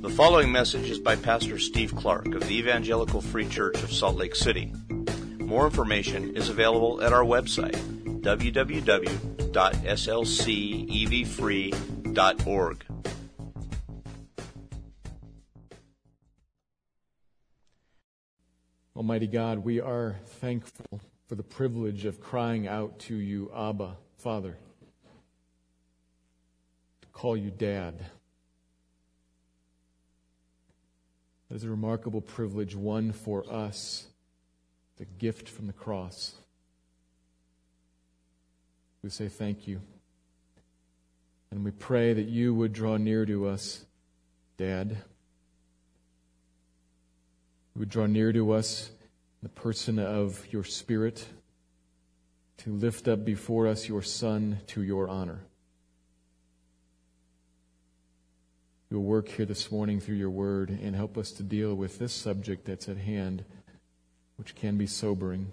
The following message is by Pastor Steve Clark of the Evangelical Free Church of Salt Lake City. More information is available at our website, www.slcevfree.org. Almighty God, we are thankful for the privilege of crying out to you, Abba, Father, to call you Dad. That is a remarkable privilege, one for us, the gift from the cross. We say thank you. And we pray that you would draw near to us, Dad. You would draw near to us the person of your Spirit to lift up before us your Son to your honor. You'll work here this morning through your word and help us to deal with this subject that's at hand, which can be sobering.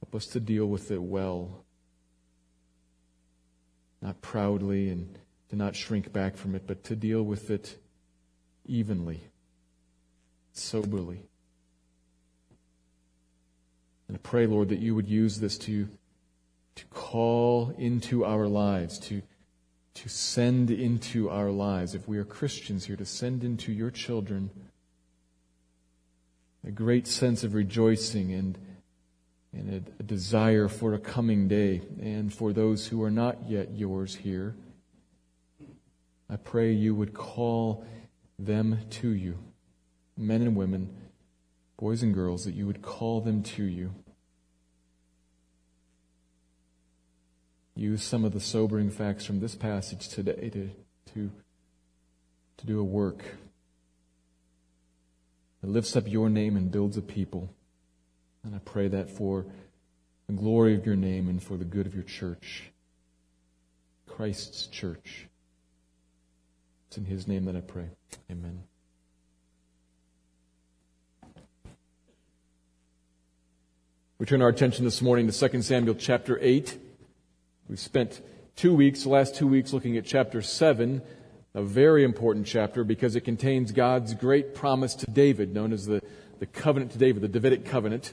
Help us to deal with it well, not proudly and to not shrink back from it, but to deal with it evenly, soberly. And I pray, Lord, that you would use this to, to call into our lives, to to send into our lives, if we are Christians here, to send into your children a great sense of rejoicing and, and a, desire for a coming day. And for those who are not yet yours here, I pray you would call them to you, men and women, boys and girls, that you would call them to you. Use some of the sobering facts from this passage today to, to, to do a work that lifts up your name and builds a people. And I pray that for the glory of your name and for the good of your church, Christ's church. It's in his name that I pray. Amen. We turn our attention this morning to 2 Samuel chapter 8. We've spent two weeks, the last two weeks, looking at chapter 7, a very important chapter because it contains God's great promise to David, known as the, the covenant to David, the Davidic covenant,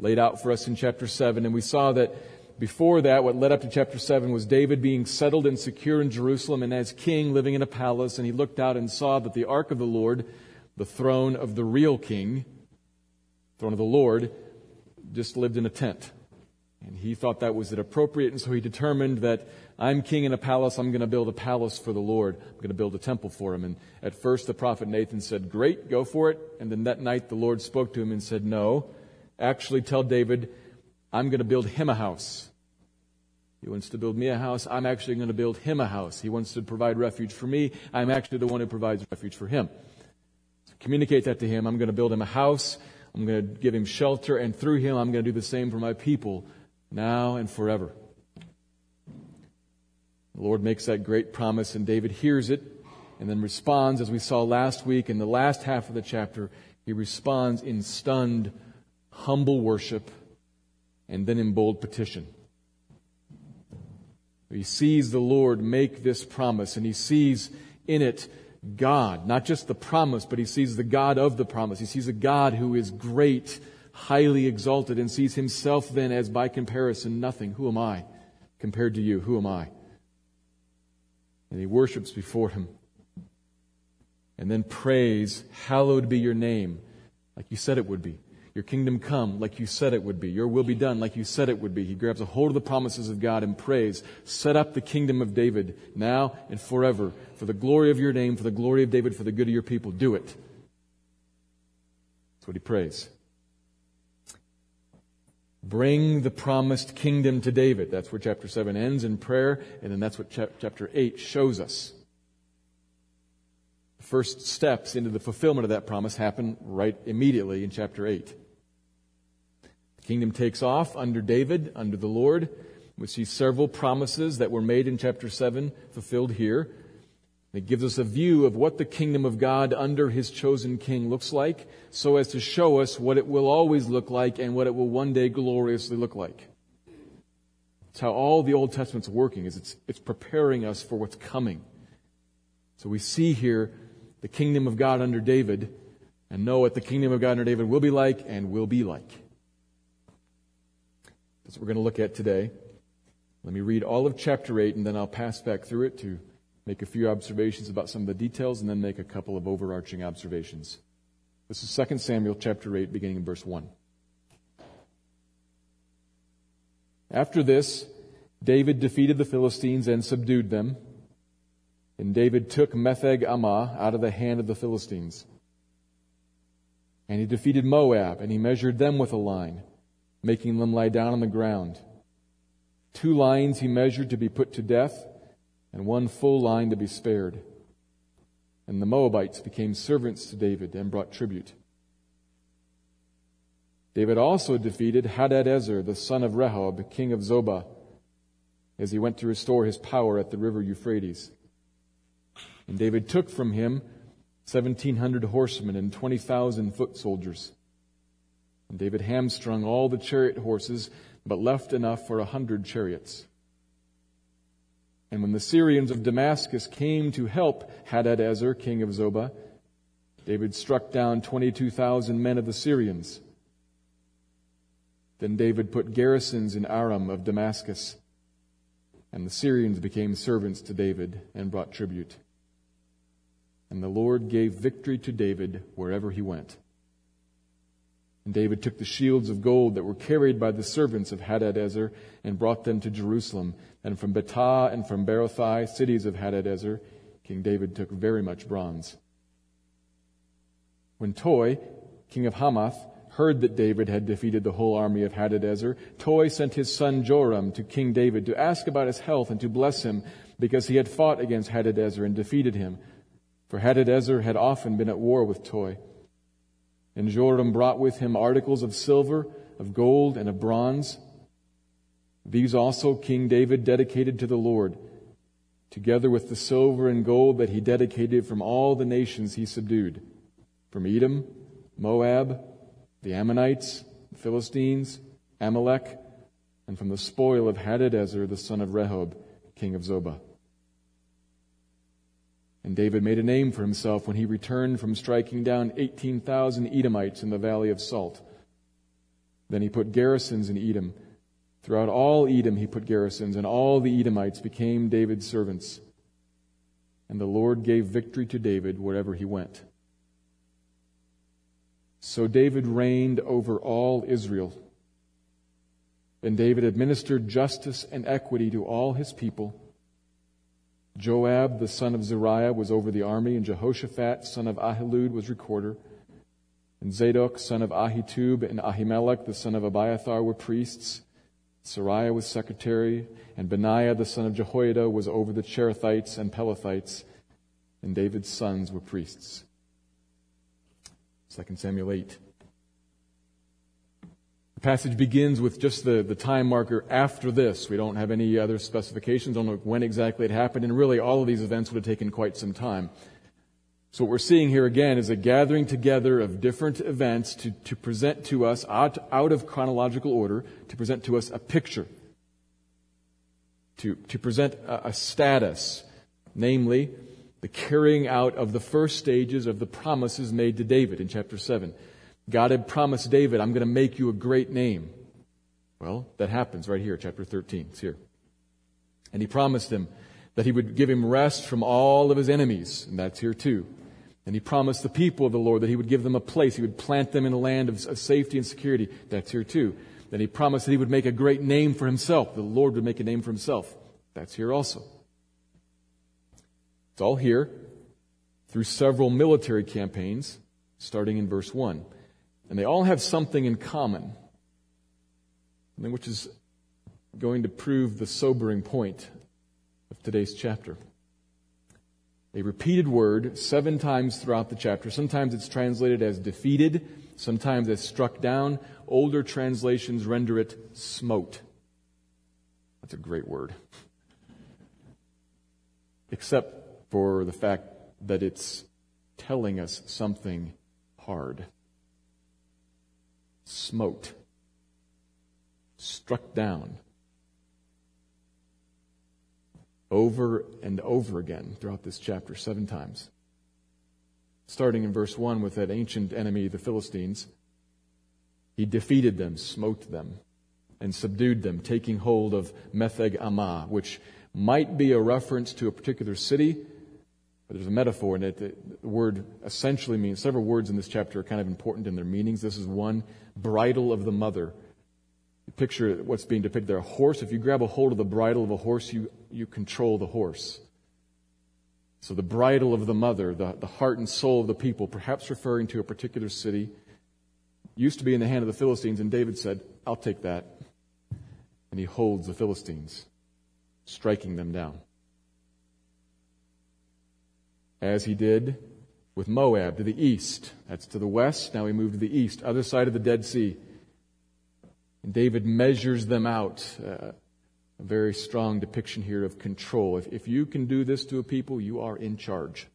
laid out for us in chapter 7. And we saw that before that, what led up to chapter 7 was David being settled and secure in Jerusalem and as king living in a palace. And he looked out and saw that the ark of the Lord, the throne of the real king, throne of the Lord, just lived in a tent. And he thought that was inappropriate, and so he determined that I'm king in a palace, I'm going to build a palace for the Lord. I'm going to build a temple for him. And at first the prophet Nathan said, Great, go for it. And then that night the Lord spoke to him and said, No, actually tell David, I'm going to build him a house. He wants to build me a house. I'm actually going to build him a house. He wants to provide refuge for me. I'm actually the one who provides refuge for him. So communicate that to him. I'm going to build him a house. I'm going to give him shelter. And through him, I'm going to do the same for my people now and forever. The Lord makes that great promise, and David hears it and then responds, as we saw last week in the last half of the chapter. He responds in stunned, humble worship and then in bold petition. He sees the Lord make this promise, and he sees in it God, not just the promise, but he sees the God of the promise. He sees a God who is great highly exalted and sees himself then as by comparison nothing. Who am I compared to you? Who am I? And he worships before him. And then prays, Hallowed be your name, like you said it would be. Your kingdom come like you said it would be. Your will be done like you said it would be. He grabs a hold of the promises of God and prays, Set up the kingdom of David now and forever for the glory of your name, for the glory of David, for the good of your people. Do it. That's what he prays. Bring the promised kingdom to David. That's where chapter 7 ends in prayer, and then that's what chapter 8 shows us. The first steps into the fulfillment of that promise happen right immediately in chapter 8. The kingdom takes off under David, under the Lord. We see several promises that were made in chapter 7 fulfilled here. It gives us a view of what the kingdom of God under his chosen king looks like, so as to show us what it will always look like and what it will one day gloriously look like. It's how all the Old Testament's working, is it's, it's preparing us for what's coming. So we see here the kingdom of God under David and know what the kingdom of God under David will be like and will be like. That's what we're going to look at today. Let me read all of chapter 8 and then I'll pass back through it to make a few observations about some of the details and then make a couple of overarching observations. This is 2 Samuel chapter 8 beginning in verse 1. After this, David defeated the Philistines and subdued them. And David took Metheg Ammah out of the hand of the Philistines. And he defeated Moab, and he measured them with a line, making them lie down on the ground. Two lines he measured to be put to death, and one full line to be spared. And the Moabites became servants to David and brought tribute. David also defeated Hadadezer, the son of Rehob, king of Zobah, as he went to restore his power at the river Euphrates. And David took from him 1,700 horsemen and 20,000 foot soldiers. And David hamstrung all the chariot horses, but left enough for a hundred chariots. And when the Syrians of Damascus came to help Hadadezer, king of Zobah, David struck down 22,000 men of the Syrians. Then David put garrisons in Aram of Damascus, and the Syrians became servants to David and brought tribute. And the Lord gave victory to David wherever he went. And David took the shields of gold that were carried by the servants of Hadadezer and brought them to Jerusalem. And from Betah and from Berothai, cities of Hadadezer, King David took very much bronze. When Toi, king of Hamath, heard that David had defeated the whole army of Hadadezer, Toi sent his son Joram to King David to ask about his health and to bless him because he had fought against Hadadezer and defeated him. For Hadadezer had often been at war with Toi. And Joram brought with him articles of silver, of gold, and of bronze. These also King David dedicated to the Lord, together with the silver and gold that he dedicated from all the nations he subdued, from Edom, Moab, the Ammonites, the Philistines, Amalek, and from the spoil of Hadadezer, the son of Rehob, king of Zobah. And David made a name for himself when he returned from striking down 18,000 Edomites in the valley of Salt. Then he put garrisons in Edom. Throughout all Edom he put garrisons, and all the Edomites became David's servants. And the Lord gave victory to David wherever he went. So David reigned over all Israel. And David administered justice and equity to all his people Joab, the son of Zeruiah, was over the army, and Jehoshaphat, son of Ahilud, was recorder. And Zadok, son of Ahitub, and Ahimelech, the son of Abiathar, were priests. Seraiah was secretary, and Benaiah, the son of Jehoiada, was over the Cherethites and Pelethites, and David's sons were priests. 2 Samuel 8 passage begins with just the, the time marker after this. We don't have any other specifications on when exactly it happened, and really all of these events would have taken quite some time. So what we're seeing here again is a gathering together of different events to, to present to us, out, out of chronological order, to present to us a picture, to, to present a, a status, namely, the carrying out of the first stages of the promises made to David in chapter 7. God had promised David, I'm going to make you a great name. Well, that happens right here, chapter 13. It's here. And he promised him that he would give him rest from all of his enemies, and that's here too. And he promised the people of the Lord that he would give them a place. He would plant them in a land of, safety and security. That's here too. Then he promised that he would make a great name for himself. The Lord would make a name for himself. That's here also. It's all here through several military campaigns, starting in verse 1. And they all have something in common, which is going to prove the sobering point of today's chapter. A repeated word seven times throughout the chapter. Sometimes it's translated as defeated, sometimes as struck down. Older translations render it smote. That's a great word. Except for the fact that it's telling us something hard smote, struck down. over and over again throughout this chapter, seven times. Starting in verse 1 with that ancient enemy, the Philistines. He defeated them, smote them, and subdued them, taking hold of Metheg Ammah, which might be a reference to a particular city, but there's a metaphor in it. The word essentially means several words in this chapter are kind of important in their meanings. This is one bridle of the mother. Picture what's being depicted there. A horse, if you grab a hold of the bridle of a horse, you, you control the horse. So the bridle of the mother, the, the heart and soul of the people, perhaps referring to a particular city, used to be in the hand of the Philistines, and David said, I'll take that. And he holds the Philistines, striking them down. As he did with Moab to the east. That's to the west. Now we move to the east, other side of the Dead Sea. And David measures them out. Uh, a very strong depiction here of control. If, if you can do this to a people, you are in charge.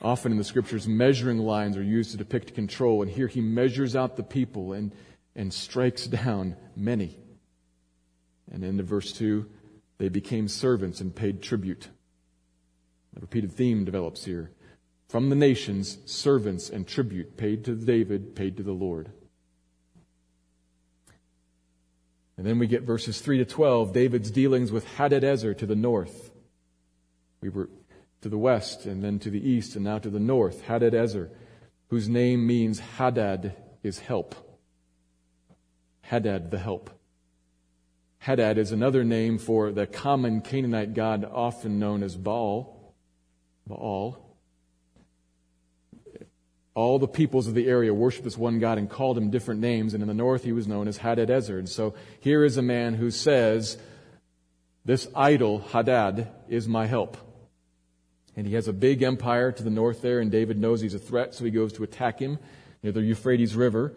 Often in the scriptures, measuring lines are used to depict control, and here he measures out the people and, and strikes down many. And in verse 2, they became servants and paid tribute. A repeated theme develops here. From the nations, servants and tribute paid to David, paid to the Lord. And then we get verses 3 to 12, David's dealings with Hadadezer to the north. We were to the west and then to the east and now to the north, Hadadezer, whose name means Hadad is help. Hadad, the help. Hadad is another name for the common Canaanite god often known as Baal. Baal. All the peoples of the area worshiped this one God and called him different names, and in the north he was known as Hadadezer. And so here is a man who says, This idol, Hadad, is my help. And he has a big empire to the north there, and David knows he's a threat, so he goes to attack him near the Euphrates River.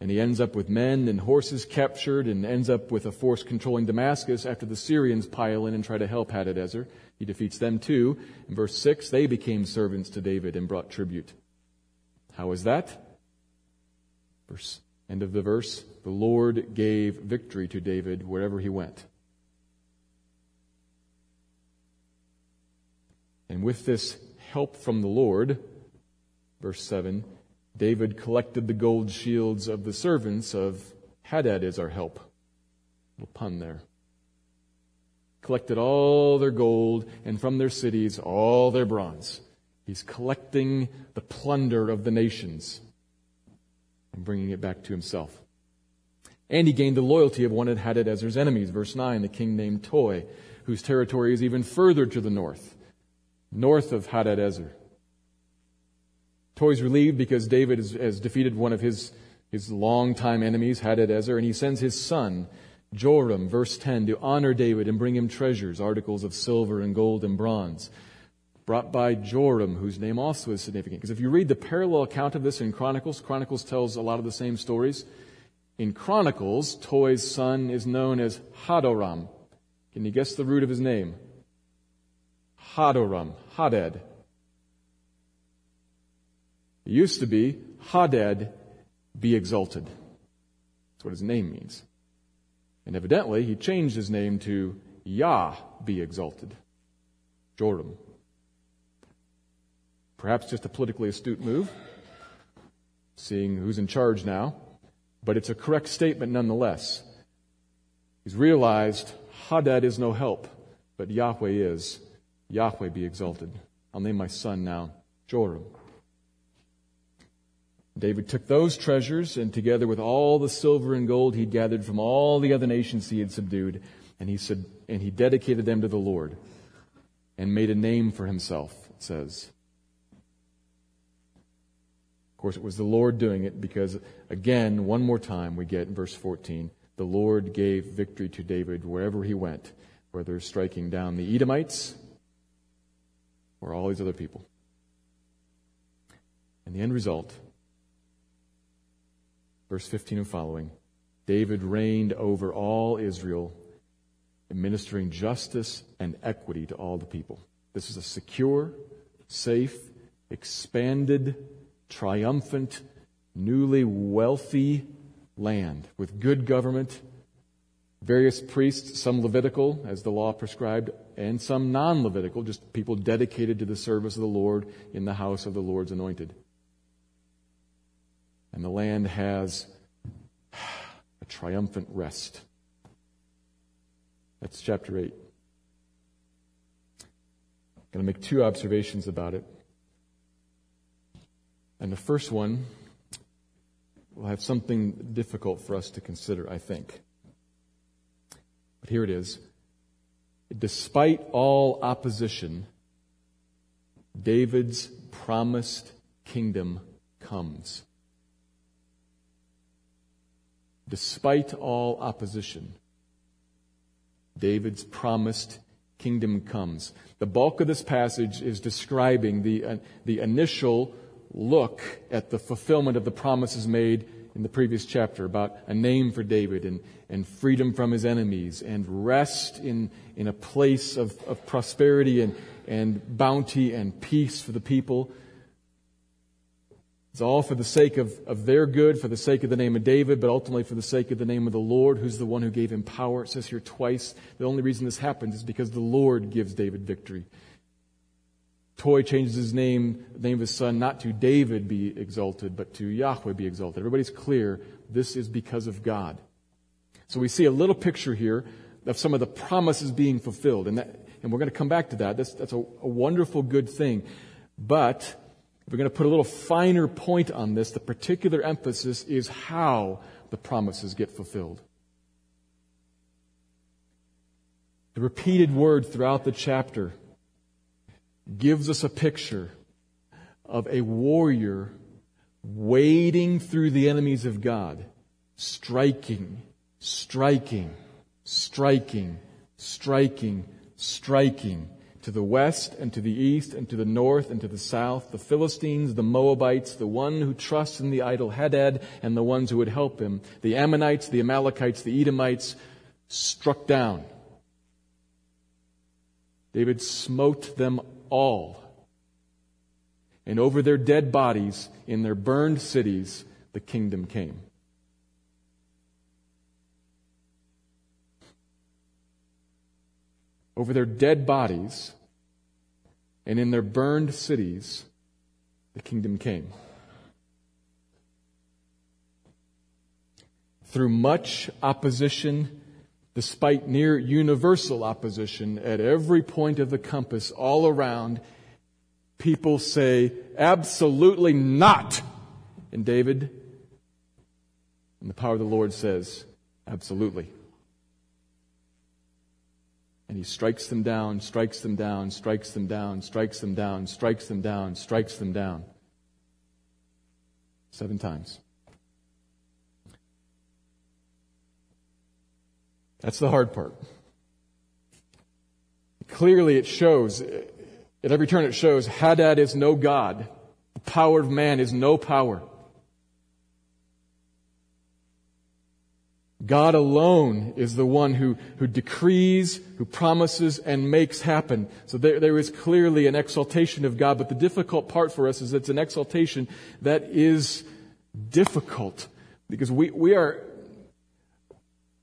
And he ends up with men and horses captured and ends up with a force controlling Damascus after the Syrians pile in and try to help Hadadezer. He defeats them too. In verse 6, they became servants to David and brought tribute. How is that? Verse, end of the verse. The Lord gave victory to David wherever he went. And with this help from the Lord, verse 7, David collected the gold shields of the servants of Hadad as our help. Little pun there. Collected all their gold and from their cities all their bronze. He's collecting the plunder of the nations and bringing it back to himself. And he gained the loyalty of one of Hadadezer's enemies. Verse 9, the king named Toi, whose territory is even further to the north, north of Hadadezer. Toi's relieved because David has, has defeated one of his, his longtime enemies, Hadadezer, and he sends his son, Joram, verse 10, to honor David and bring him treasures, articles of silver and gold and bronze brought by Joram, whose name also is significant. Because if you read the parallel account of this in Chronicles, Chronicles tells a lot of the same stories. In Chronicles, Toi's son is known as Hadoram. Can you guess the root of his name? Hadoram, Hadad. It used to be Hadad be exalted. That's what his name means. And evidently, he changed his name to Yah be exalted. Joram. Perhaps just a politically astute move, seeing who's in charge now, but it's a correct statement nonetheless. He's realized Hadad is no help, but Yahweh is. Yahweh be exalted. I'll name my son now Joram. David took those treasures and together with all the silver and gold he'd gathered from all the other nations he had subdued, and he said, and he dedicated them to the Lord and made a name for himself, it says Of course, it was the Lord doing it because, again, one more time, we get in verse 14, the Lord gave victory to David wherever he went, whether striking down the Edomites or all these other people. And the end result, verse 15 and following, David reigned over all Israel, administering justice and equity to all the people. This is a secure, safe, expanded triumphant, newly wealthy land with good government, Various priests, some Levitical, as the law prescribed, and some non Levitical, just people dedicated to the service of the Lord in the house of the Lord's anointed. And the land has a triumphant rest. That's chapter 8. I'm going to make two observations about it. And the first one will have something difficult for us to consider, I think. But here it is. Despite all opposition, David's promised kingdom comes. Despite all opposition, David's promised kingdom comes. The bulk of this passage is describing the, uh, the initial look at the fulfillment of the promises made in the previous chapter about a name for David and, and freedom from his enemies and rest in, in a place of, of prosperity and, and bounty and peace for the people. It's all for the sake of, of their good, for the sake of the name of David, but ultimately for the sake of the name of the Lord, who's the one who gave him power. It says here twice. The only reason this happens is because the Lord gives David victory. Toi changes his name, the name of his son, not to David be exalted, but to Yahweh be exalted. Everybody's clear. This is because of God. So we see a little picture here of some of the promises being fulfilled. And, that, and we're going to come back to that. That's, that's a, a wonderful, good thing. But we're going to put a little finer point on this. The particular emphasis is how the promises get fulfilled. The repeated word throughout the chapter gives us a picture of a warrior wading through the enemies of God, striking, striking, striking, striking, striking to the west and to the east and to the north and to the south, the Philistines, the Moabites, the one who trusts in the idol Hadad and the ones who would help him, the Ammonites, the Amalekites, the Edomites, struck down. David smote them all. And over their dead bodies in their burned cities, the kingdom came. Over their dead bodies and in their burned cities, the kingdom came. Through much opposition despite near universal opposition at every point of the compass all around, people say, absolutely not. And David, and the power of the Lord says, absolutely. And he strikes them down, strikes them down, strikes them down, strikes them down, strikes them down, strikes them down. Seven times. That's the hard part. Clearly, it shows, at every turn, it shows Hadad is no God. The power of man is no power. God alone is the one who, who decrees, who promises, and makes happen. So there, there is clearly an exaltation of God, but the difficult part for us is it's an exaltation that is difficult because we, we are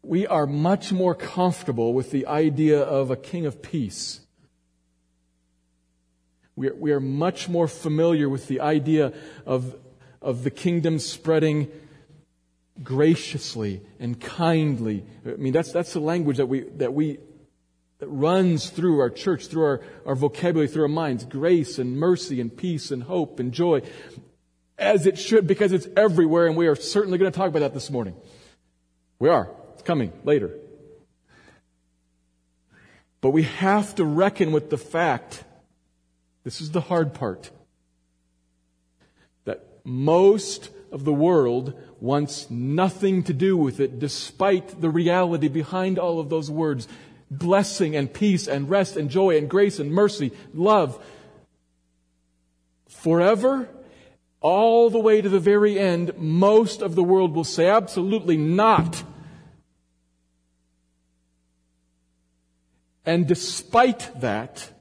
we are much more comfortable with the idea of a king of peace. We are, we are much more familiar with the idea of, of the kingdom spreading graciously and kindly. I mean, that's, that's the language that we, that we, that runs through our church, through our, our vocabulary, through our minds. Grace and mercy and peace and hope and joy. As it should, because it's everywhere, and we are certainly going to talk about that this morning. We are. It's coming later. But we have to reckon with the fact, this is the hard part, that most of the world wants nothing to do with it despite the reality behind all of those words. Blessing and peace and rest and joy and grace and mercy, love. Forever, all the way to the very end, most of the world will say absolutely not. And despite that,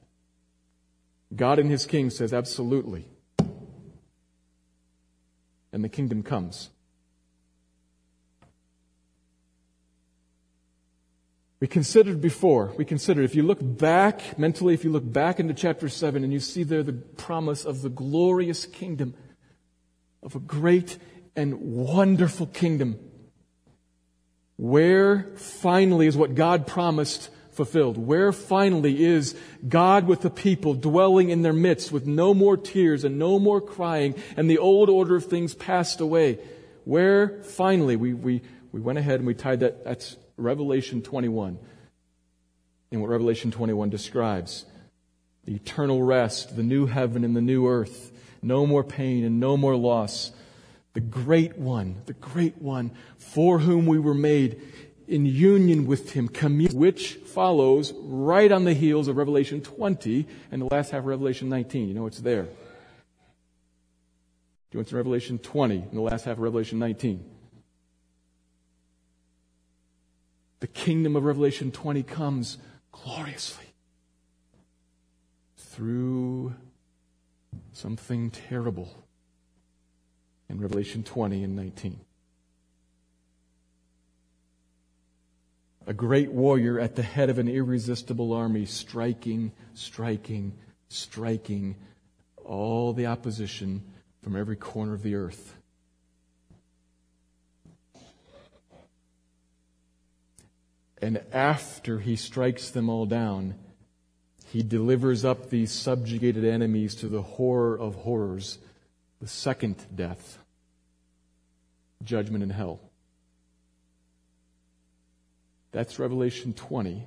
God and His King says, absolutely. And the kingdom comes. We considered before, we considered, if you look back mentally, if you look back into chapter 7 and you see there the promise of the glorious kingdom, of a great and wonderful kingdom, where finally is what God promised fulfilled? Where finally is God with the people dwelling in their midst with no more tears and no more crying and the old order of things passed away? Where finally we, we, we went ahead and we tied that, that's Revelation 21. And what Revelation 21 describes the eternal rest, the new heaven and the new earth, no more pain and no more loss. The great one, the great one for whom we were made in union with him, which follows right on the heels of Revelation 20 and the last half of Revelation 19. You know it's there. Do you want to Revelation 20 and the last half of Revelation 19? The kingdom of Revelation 20 comes gloriously through something terrible in Revelation 20 and 19. A great warrior at the head of an irresistible army, striking, striking, striking all the opposition from every corner of the earth. And after he strikes them all down, he delivers up these subjugated enemies to the horror of horrors, the second death, judgment in hell. That's Revelation 20.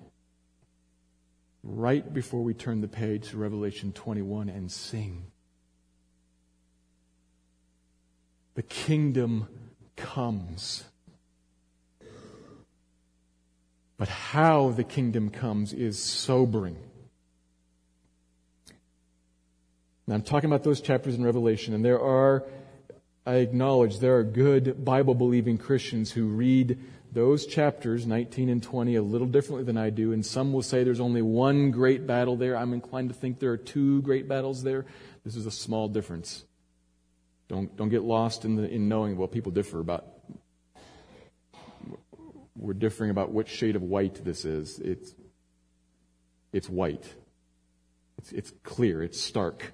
Right before we turn the page to Revelation 21 and sing. The kingdom comes. But how the kingdom comes is sobering. Now, I'm talking about those chapters in Revelation, and there are, I acknowledge, there are good Bible believing Christians who read those chapters, 19 and 20, a little differently than I do, and some will say there's only one great battle there. I'm inclined to think there are two great battles there. This is a small difference. Don't, don't get lost in, the, in knowing, well, people differ about we're differing about which shade of white this is. It's, it's white. It's, it's clear. It's stark.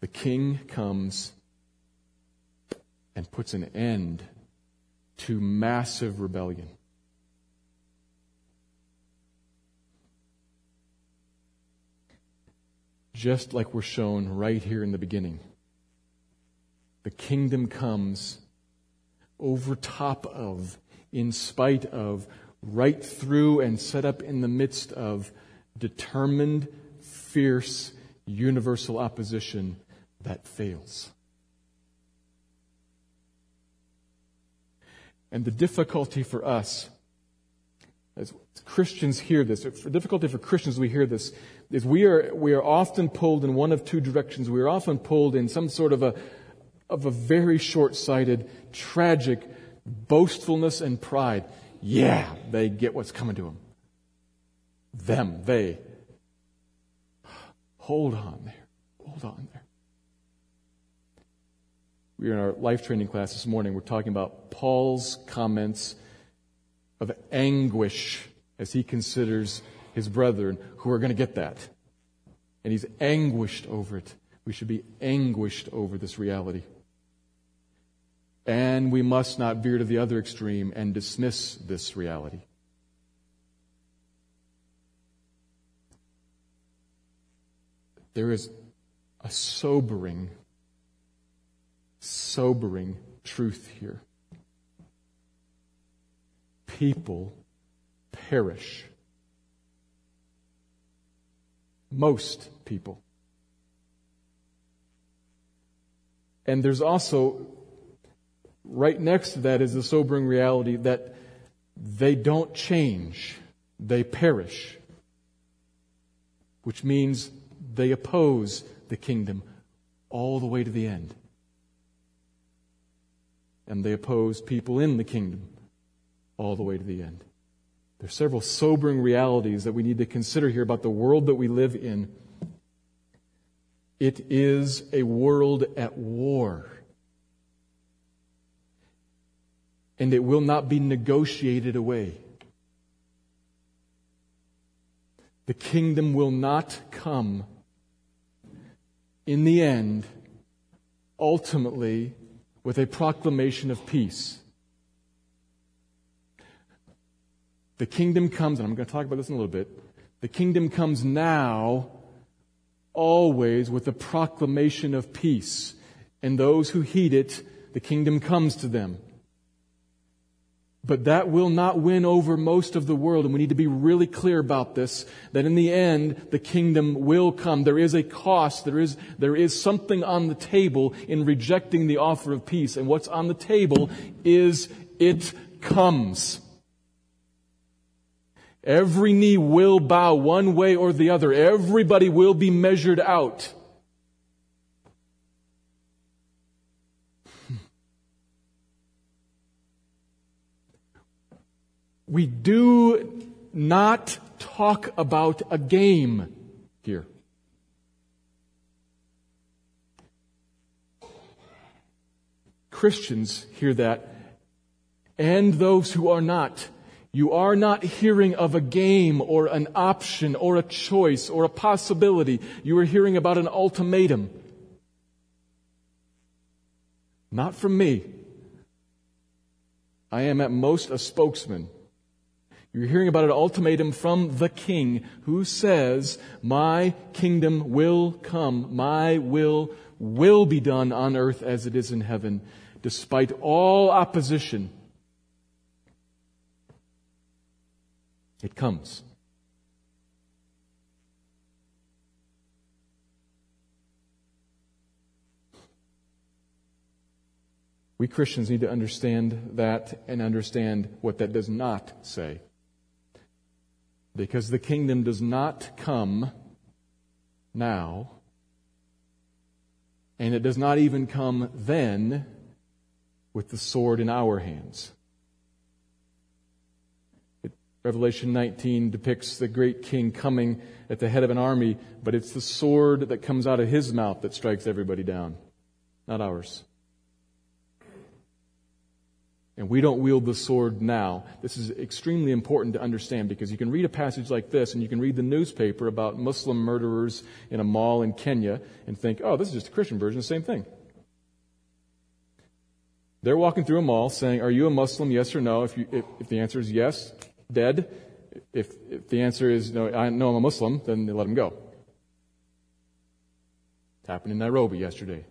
The king comes and puts an end to massive rebellion. Just like we're shown right here in the beginning. The kingdom comes over top of, in spite of, right through and set up in the midst of determined, fierce, universal opposition that fails. And the difficulty for us, as Christians hear this, the difficulty for Christians we hear this, is we are, we are often pulled in one of two directions. We are often pulled in some sort of a, of a very short-sighted, tragic boastfulness and pride. Yeah, they get what's coming to them. Them, they. Hold on there. Hold on there. We were in our life training class this morning. We're talking about Paul's comments of anguish as he considers his brethren who are going to get that. And he's anguished over it. We should be anguished over this reality. And we must not veer to the other extreme and dismiss this reality. There is a sobering, sobering truth here. People perish. Most people. And there's also right next to that is the sobering reality that they don't change, they perish, which means they oppose the kingdom all the way to the end. And they oppose people in the kingdom all the way to the end. There are several sobering realities that we need to consider here about the world that we live in. It is a world at war. And it will not be negotiated away. The kingdom will not come in the end, ultimately, with a proclamation of peace. The kingdom comes, and I'm going to talk about this in a little bit. The kingdom comes now, always with a proclamation of peace. And those who heed it, the kingdom comes to them. But that will not win over most of the world, and we need to be really clear about this, that in the end, the kingdom will come. There is a cost, there is, there is something on the table in rejecting the offer of peace, and what's on the table is it comes. Every knee will bow one way or the other. Everybody will be measured out. We do not talk about a game here. Christians hear that, and those who are not. You are not hearing of a game or an option or a choice or a possibility. You are hearing about an ultimatum. Not from me. I am at most a spokesman. You're hearing about an ultimatum from the king who says, My kingdom will come. My will will be done on earth as it is in heaven, despite all opposition. It comes. We Christians need to understand that and understand what that does not say. Because the kingdom does not come now, and it does not even come then with the sword in our hands. Revelation 19 depicts the great king coming at the head of an army, but it's the sword that comes out of his mouth that strikes everybody down, not ours. And we don't wield the sword now. This is extremely important to understand because you can read a passage like this and you can read the newspaper about Muslim murderers in a mall in Kenya and think, oh, this is just a Christian version, the same thing. They're walking through a mall saying, are you a Muslim, yes or no? If, you, if, if the answer is yes, dead. If, if the answer is no, I know I'm a Muslim, then they let him go. It happened in Nairobi yesterday.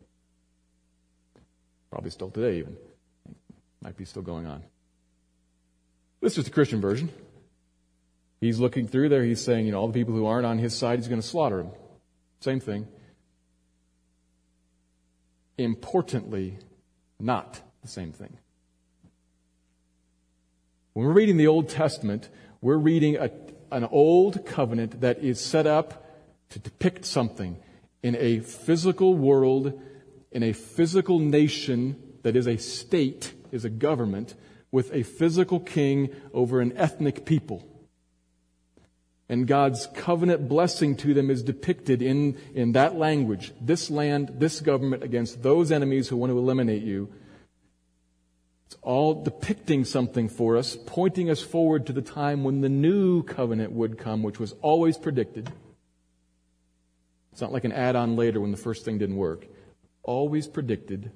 Probably still today even. Might be still going on. This is the Christian version. He's looking through there, he's saying, you know, all the people who aren't on his side, he's going to slaughter them. Same thing. Importantly, not the same thing. When we're reading the Old Testament, we're reading a, an old covenant that is set up to depict something in a physical world, in a physical nation that is a state is a government with a physical king over an ethnic people. And God's covenant blessing to them is depicted in, in that language. This land, this government against those enemies who want to eliminate you. It's all depicting something for us, pointing us forward to the time when the new covenant would come, which was always predicted. It's not like an add on later when the first thing didn't work. Always predicted,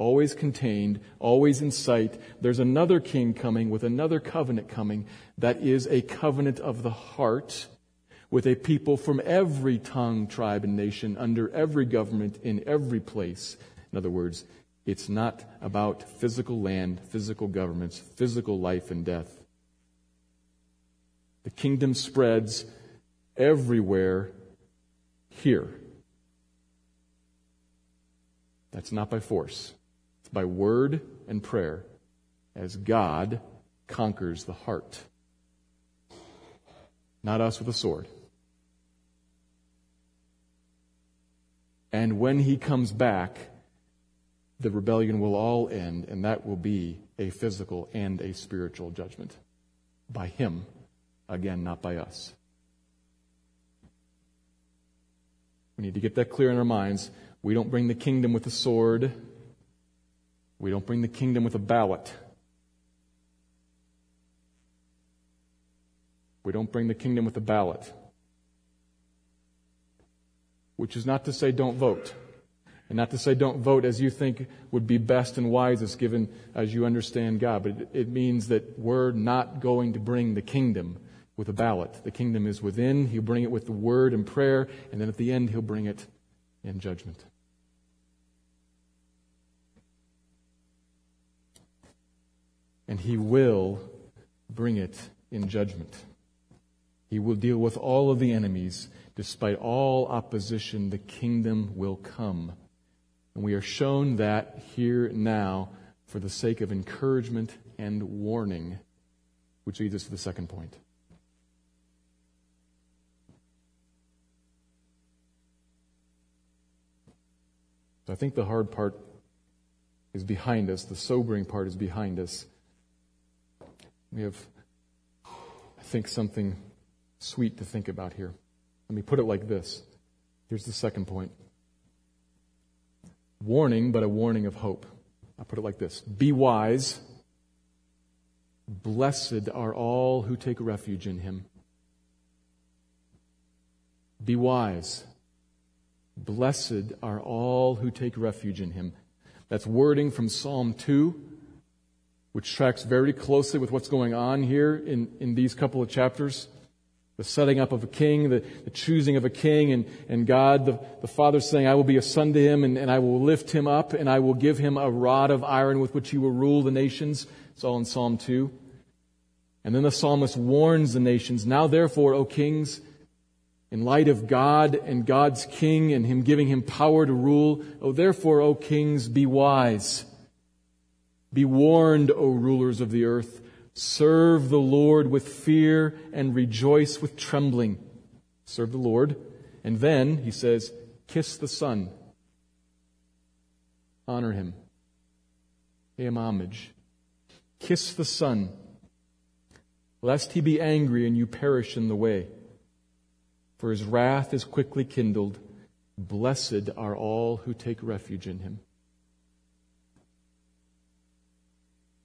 always contained, always in sight. There's another king coming with another covenant coming that is a covenant of the heart with a people from every tongue, tribe, and nation under every government in every place. In other words, it's not about physical land, physical governments, physical life and death. The kingdom spreads everywhere here. That's not by force by word and prayer as God conquers the heart. Not us with a sword. And when he comes back, the rebellion will all end, and that will be a physical and a spiritual judgment. By him, again, not by us. We need to get that clear in our minds. We don't bring the kingdom with a sword. We don't bring the kingdom with a ballot. We don't bring the kingdom with a ballot. Which is not to say don't vote. And not to say don't vote as you think would be best and wisest given as you understand God, but it, means that we're not going to bring the kingdom with a ballot. The kingdom is within. He'll bring it with the word and prayer, and then at the end, he'll bring it in judgment. And he will bring it in judgment. He will deal with all of the enemies. Despite all opposition, the kingdom will come. And we are shown that here now for the sake of encouragement and warning, which leads us to the second point. I think the hard part is behind us, the sobering part is behind us. We have, I think, something sweet to think about here. Let me put it like this. Here's the second point warning, but a warning of hope. I'll put it like this Be wise. Blessed are all who take refuge in him. Be wise. Blessed are all who take refuge in him. That's wording from Psalm 2, which tracks very closely with what's going on here in, in these couple of chapters. The setting up of a king, the, the choosing of a king, and, and God, the, the Father saying, I will be a son to him, and, and I will lift him up, and I will give him a rod of iron with which he will rule the nations. It's all in Psalm 2. And then the psalmist warns the nations, Now therefore, O kings, in light of God and God's king and him giving him power to rule, oh, therefore, O kings, be wise. Be warned, O rulers of the earth. Serve the Lord with fear and rejoice with trembling. Serve the Lord. And then, he says, kiss the Son. Honor him. Pay him homage. Kiss the Son, lest he be angry and you perish in the way for his wrath is quickly kindled. Blessed are all who take refuge in him.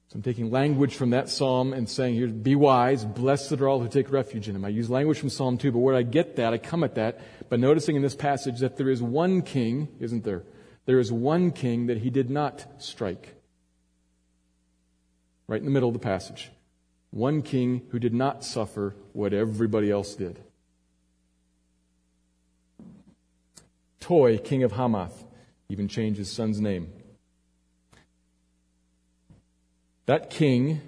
So I'm taking language from that psalm and saying here, be wise, blessed are all who take refuge in him. I use language from Psalm 2, but where I get that, I come at that by noticing in this passage that there is one king, isn't there? There is one king that he did not strike. Right in the middle of the passage. One king who did not suffer what everybody else did. Toi, king of Hamath, even changed his son's name. That king,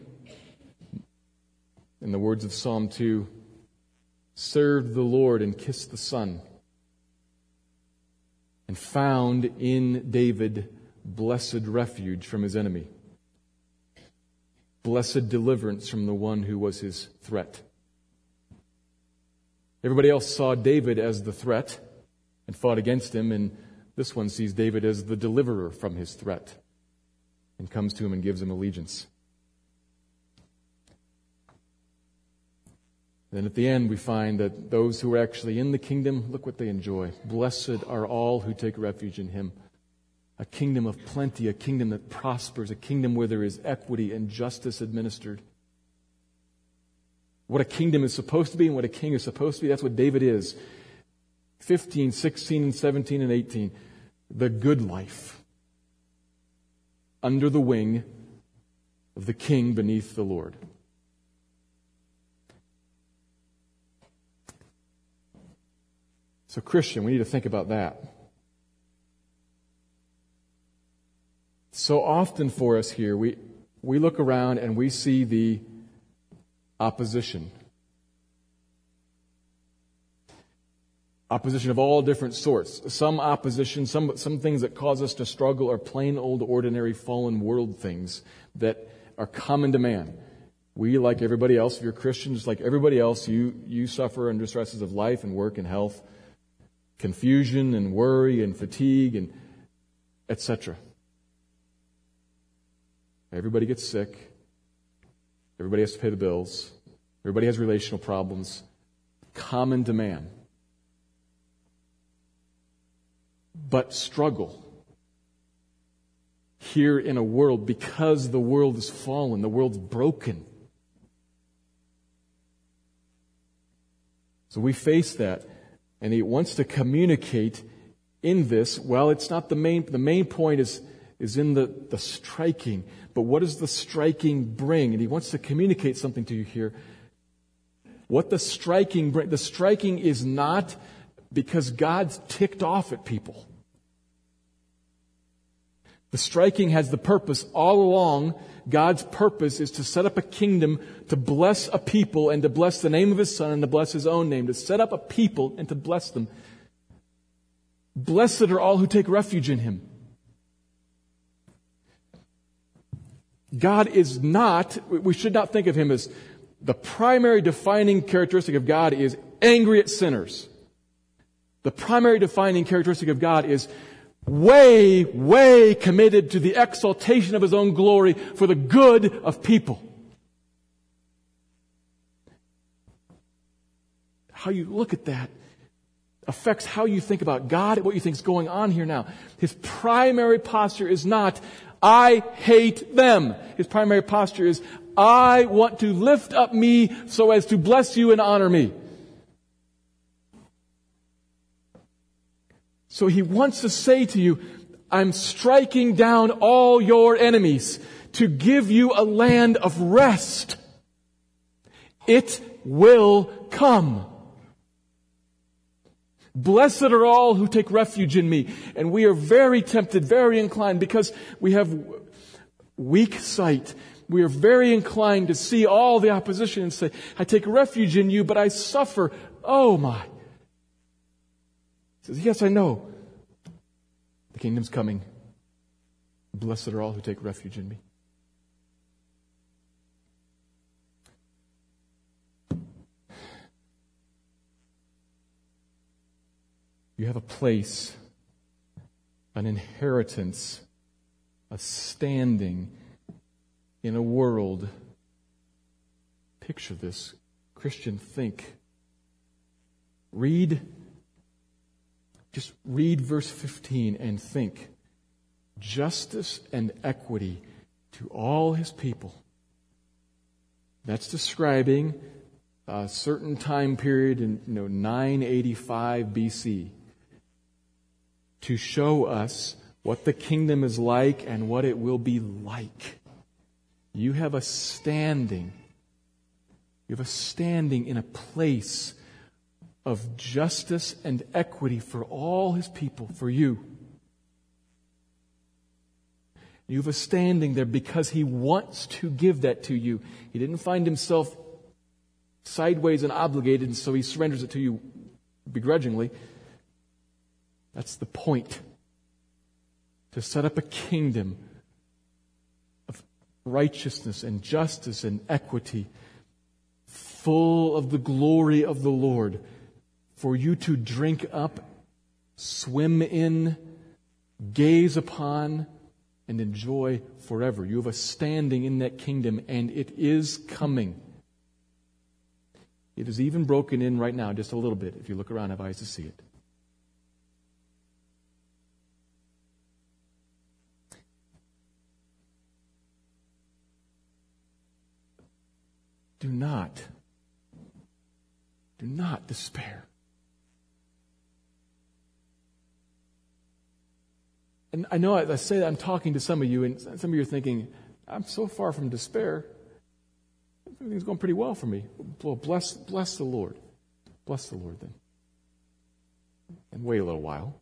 in the words of Psalm 2, served the Lord and kissed the Son, and found in David blessed refuge from his enemy, blessed deliverance from the one who was his threat. Everybody else saw David as the threat and fought against him. And this one sees David as the deliverer from his threat and comes to him and gives him allegiance. Then at the end, we find that those who are actually in the kingdom, look what they enjoy. Blessed are all who take refuge in him. A kingdom of plenty, a kingdom that prospers, a kingdom where there is equity and justice administered. What a kingdom is supposed to be and what a king is supposed to be, that's what David is. 15, 16, and 17, and 18. The good life under the wing of the king beneath the Lord. So, Christian, we need to think about that. So often for us here, we, we look around and we see the opposition. Opposition of all different sorts. Some opposition, some, some things that cause us to struggle are plain old ordinary fallen world things that are common to man. We, like everybody else, if you're Christian, just like everybody else, you, you suffer under stresses of life and work and health, confusion and worry and fatigue and etc. Everybody gets sick. Everybody has to pay the bills. Everybody has relational problems. Common to man. But struggle here in a world because the world is fallen, the world's broken. So we face that. And he wants to communicate in this. Well, it's not the main, the main point is, is in the, the striking. But what does the striking bring? And he wants to communicate something to you here. What the striking bring, the striking is not because God's ticked off at people. The striking has the purpose all along. God's purpose is to set up a kingdom to bless a people and to bless the name of his son and to bless his own name, to set up a people and to bless them. Blessed are all who take refuge in him. God is not, we should not think of him as the primary defining characteristic of God is angry at sinners. The primary defining characteristic of God is way, way committed to the exaltation of his own glory for the good of people. How you look at that affects how you think about God and what you think is going on here now. His primary posture is not, I hate them. His primary posture is, I want to lift up me so as to bless you and honor me. So he wants to say to you, I'm striking down all your enemies to give you a land of rest. It will come. Blessed are all who take refuge in me. And we are very tempted, very inclined, because we have weak sight. We are very inclined to see all the opposition and say, I take refuge in you, but I suffer. Oh my. Says, Yes, I know. The kingdom's coming. Blessed are all who take refuge in me. You have a place, an inheritance, a standing in a world. Picture this. Christian, think. Read, just read verse 15 and think. Justice and equity to all his people. That's describing a certain time period in you know, 985 BC to show us what the kingdom is like and what it will be like. You have a standing. You have a standing in a place of justice and equity for all his people, for you. You have a standing there because he wants to give that to you. He didn't find himself sideways and obligated, and so he surrenders it to you begrudgingly. That's the point. To set up a kingdom of righteousness and justice and equity, full of the glory of the Lord, for you to drink up, swim in, gaze upon, and enjoy forever. You have a standing in that kingdom, and it is coming. It is even broken in right now, just a little bit, if you look around, have eyes to see it. Do not, do not despair. And I know I say that I'm talking to some of you, and some of you are thinking, I'm so far from despair. Everything's going pretty well for me. Well, bless, bless the Lord. Bless the Lord then. And wait a little while.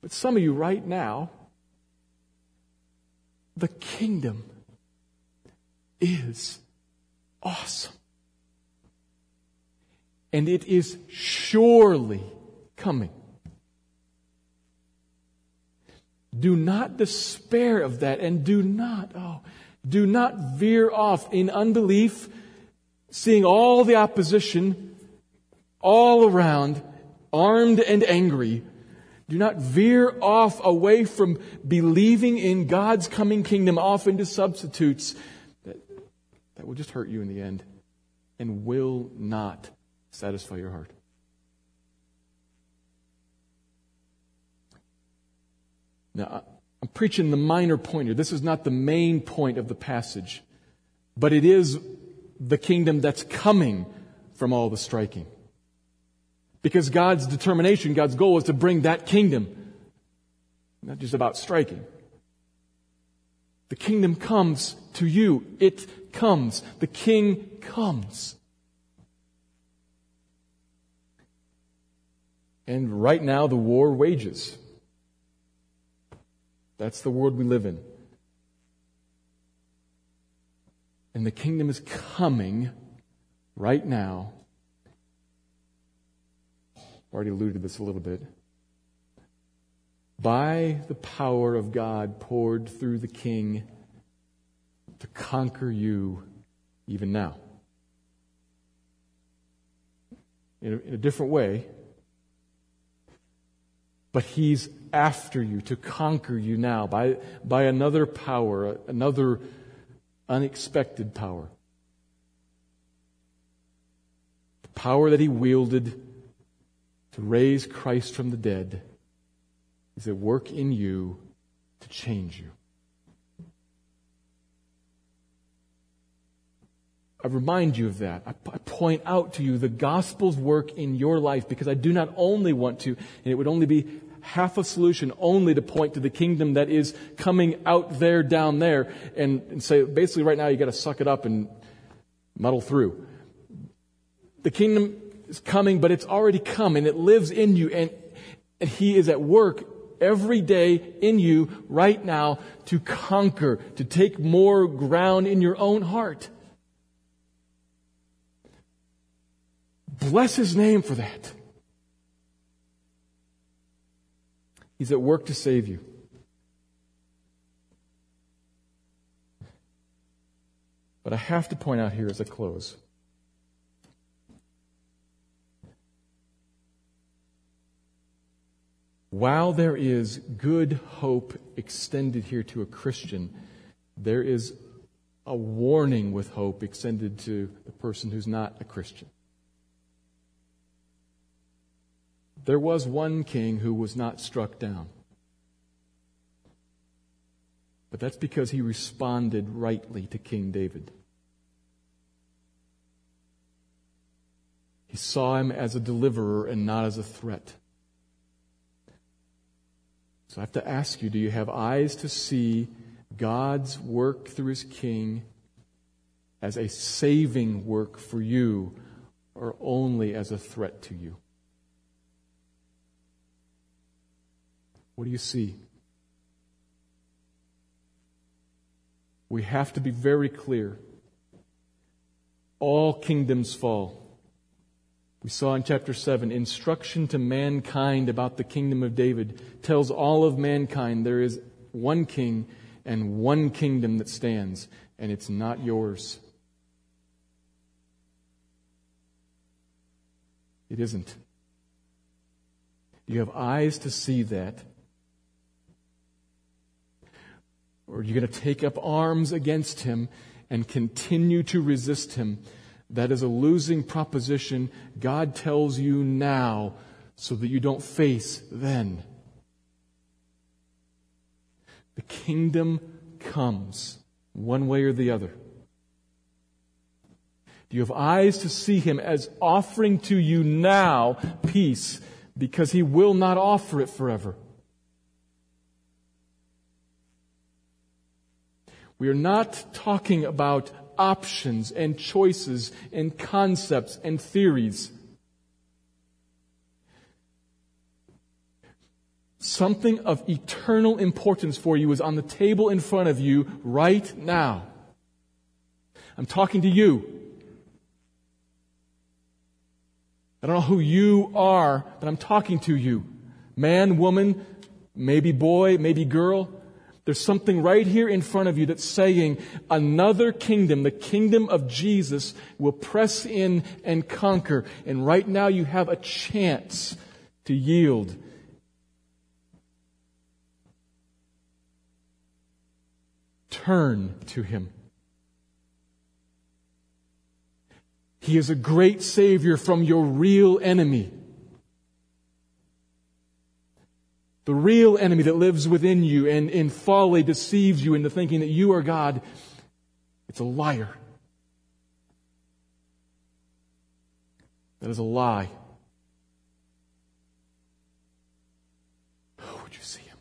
But some of you right now the kingdom is awesome. And it is surely coming. Do not despair of that and do not, oh, do not veer off in unbelief, seeing all the opposition all around, armed and angry, do not veer off away from believing in God's coming kingdom off into substitutes that, that will just hurt you in the end and will not satisfy your heart. Now, I'm preaching the minor point here. This is not the main point of the passage, but it is the kingdom that's coming from all the striking. Because God's determination, God's goal is to bring that kingdom, not just about striking. The kingdom comes to you. It comes. The king comes. And right now, the war wages. That's the world we live in. And the kingdom is coming right now. I've already alluded to this a little bit. By the power of God poured through the king to conquer you even now. In a, in a different way, but he's after you to conquer you now by, by another power, another unexpected power. The power that he wielded to raise Christ from the dead is at work in you to change you. I remind you of that. I, point out to you the gospel's work in your life because I do not only want to, and it would only be half a solution only to point to the kingdom that is coming out there, down there, and, and say, basically right now you gotta suck it up and muddle through. The kingdom is coming, but it's already come and it lives in you and, and he is at work every day in you right now to conquer, to take more ground in your own heart. Bless his name for that. He's at work to save you. But I have to point out here as I close while there is good hope extended here to a Christian, there is a warning with hope extended to the person who's not a Christian. There was one king who was not struck down. But that's because he responded rightly to King David. He saw him as a deliverer and not as a threat. So I have to ask you do you have eyes to see God's work through his king as a saving work for you or only as a threat to you? What do you see? We have to be very clear. All kingdoms fall. We saw in chapter 7, instruction to mankind about the kingdom of David tells all of mankind there is one king and one kingdom that stands, and it's not yours. It isn't. You have eyes to see that. Or are you going to take up arms against him and continue to resist him? That is a losing proposition. God tells you now so that you don't face then. The kingdom comes one way or the other. Do you have eyes to see him as offering to you now peace because he will not offer it forever? We are not talking about options and choices and concepts and theories. Something of eternal importance for you is on the table in front of you right now. I'm talking to you. I don't know who you are, but I'm talking to you. Man, woman, maybe boy, maybe girl. There's something right here in front of you that's saying another kingdom, the kingdom of Jesus, will press in and conquer. And right now you have a chance to yield. Turn to Him. He is a great Savior from your real enemy. The real enemy that lives within you and in folly deceives you into thinking that you are God. It's a liar. That is a lie. Oh, would you see him?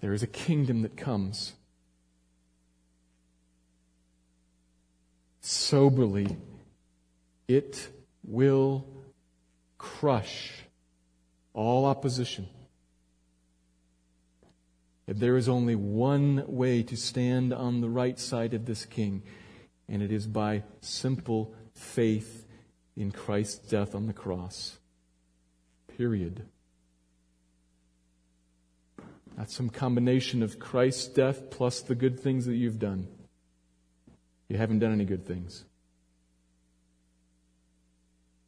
There is a kingdom that comes. Soberly, it will crush all opposition. If there is only one way to stand on the right side of this king, and it is by simple faith in Christ's death on the cross. Period. Not some combination of Christ's death plus the good things that you've done. You haven't done any good things.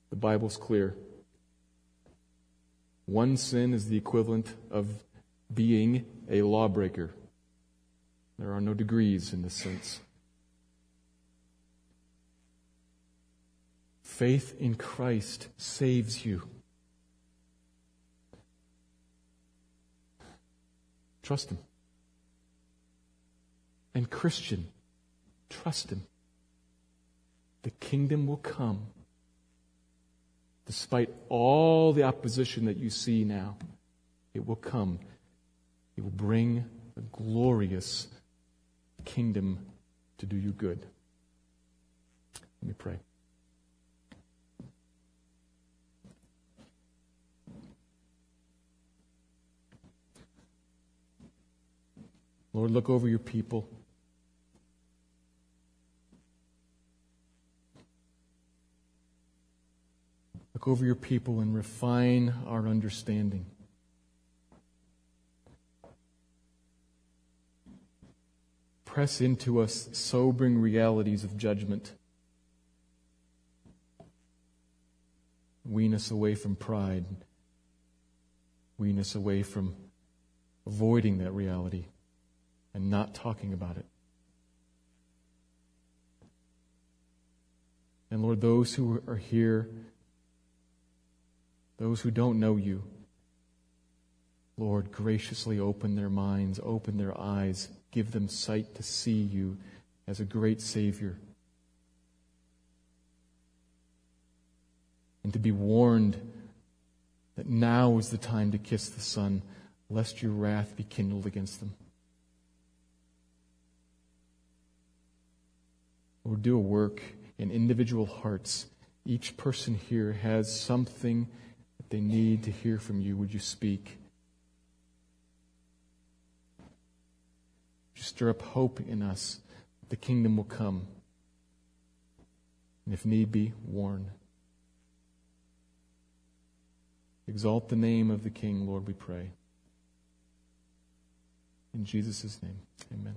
The Bible's clear. One sin is the equivalent of being a lawbreaker. There are no degrees in this sense. Faith in Christ saves you. Trust Him. And Christian, trust Him. The kingdom will come despite all the opposition that you see now. It will come. It will bring a glorious kingdom to do you good. Let me pray. Lord, look over your people. Look over your people and refine our understanding. Press into us sobering realities of judgment. Wean us away from pride. Wean us away from avoiding that reality and not talking about it. And Lord, those who are here, those who don't know you, Lord, graciously open their minds, open their eyes, give them sight to see you as a great Savior. And to be warned that now is the time to kiss the Son, lest your wrath be kindled against them. Lord, do a work in individual hearts. Each person here has something they need to hear from you. Would you speak? Would you stir up hope in us the kingdom will come? And if need be, warn. Exalt the name of the King, Lord, we pray. In Jesus' name, amen.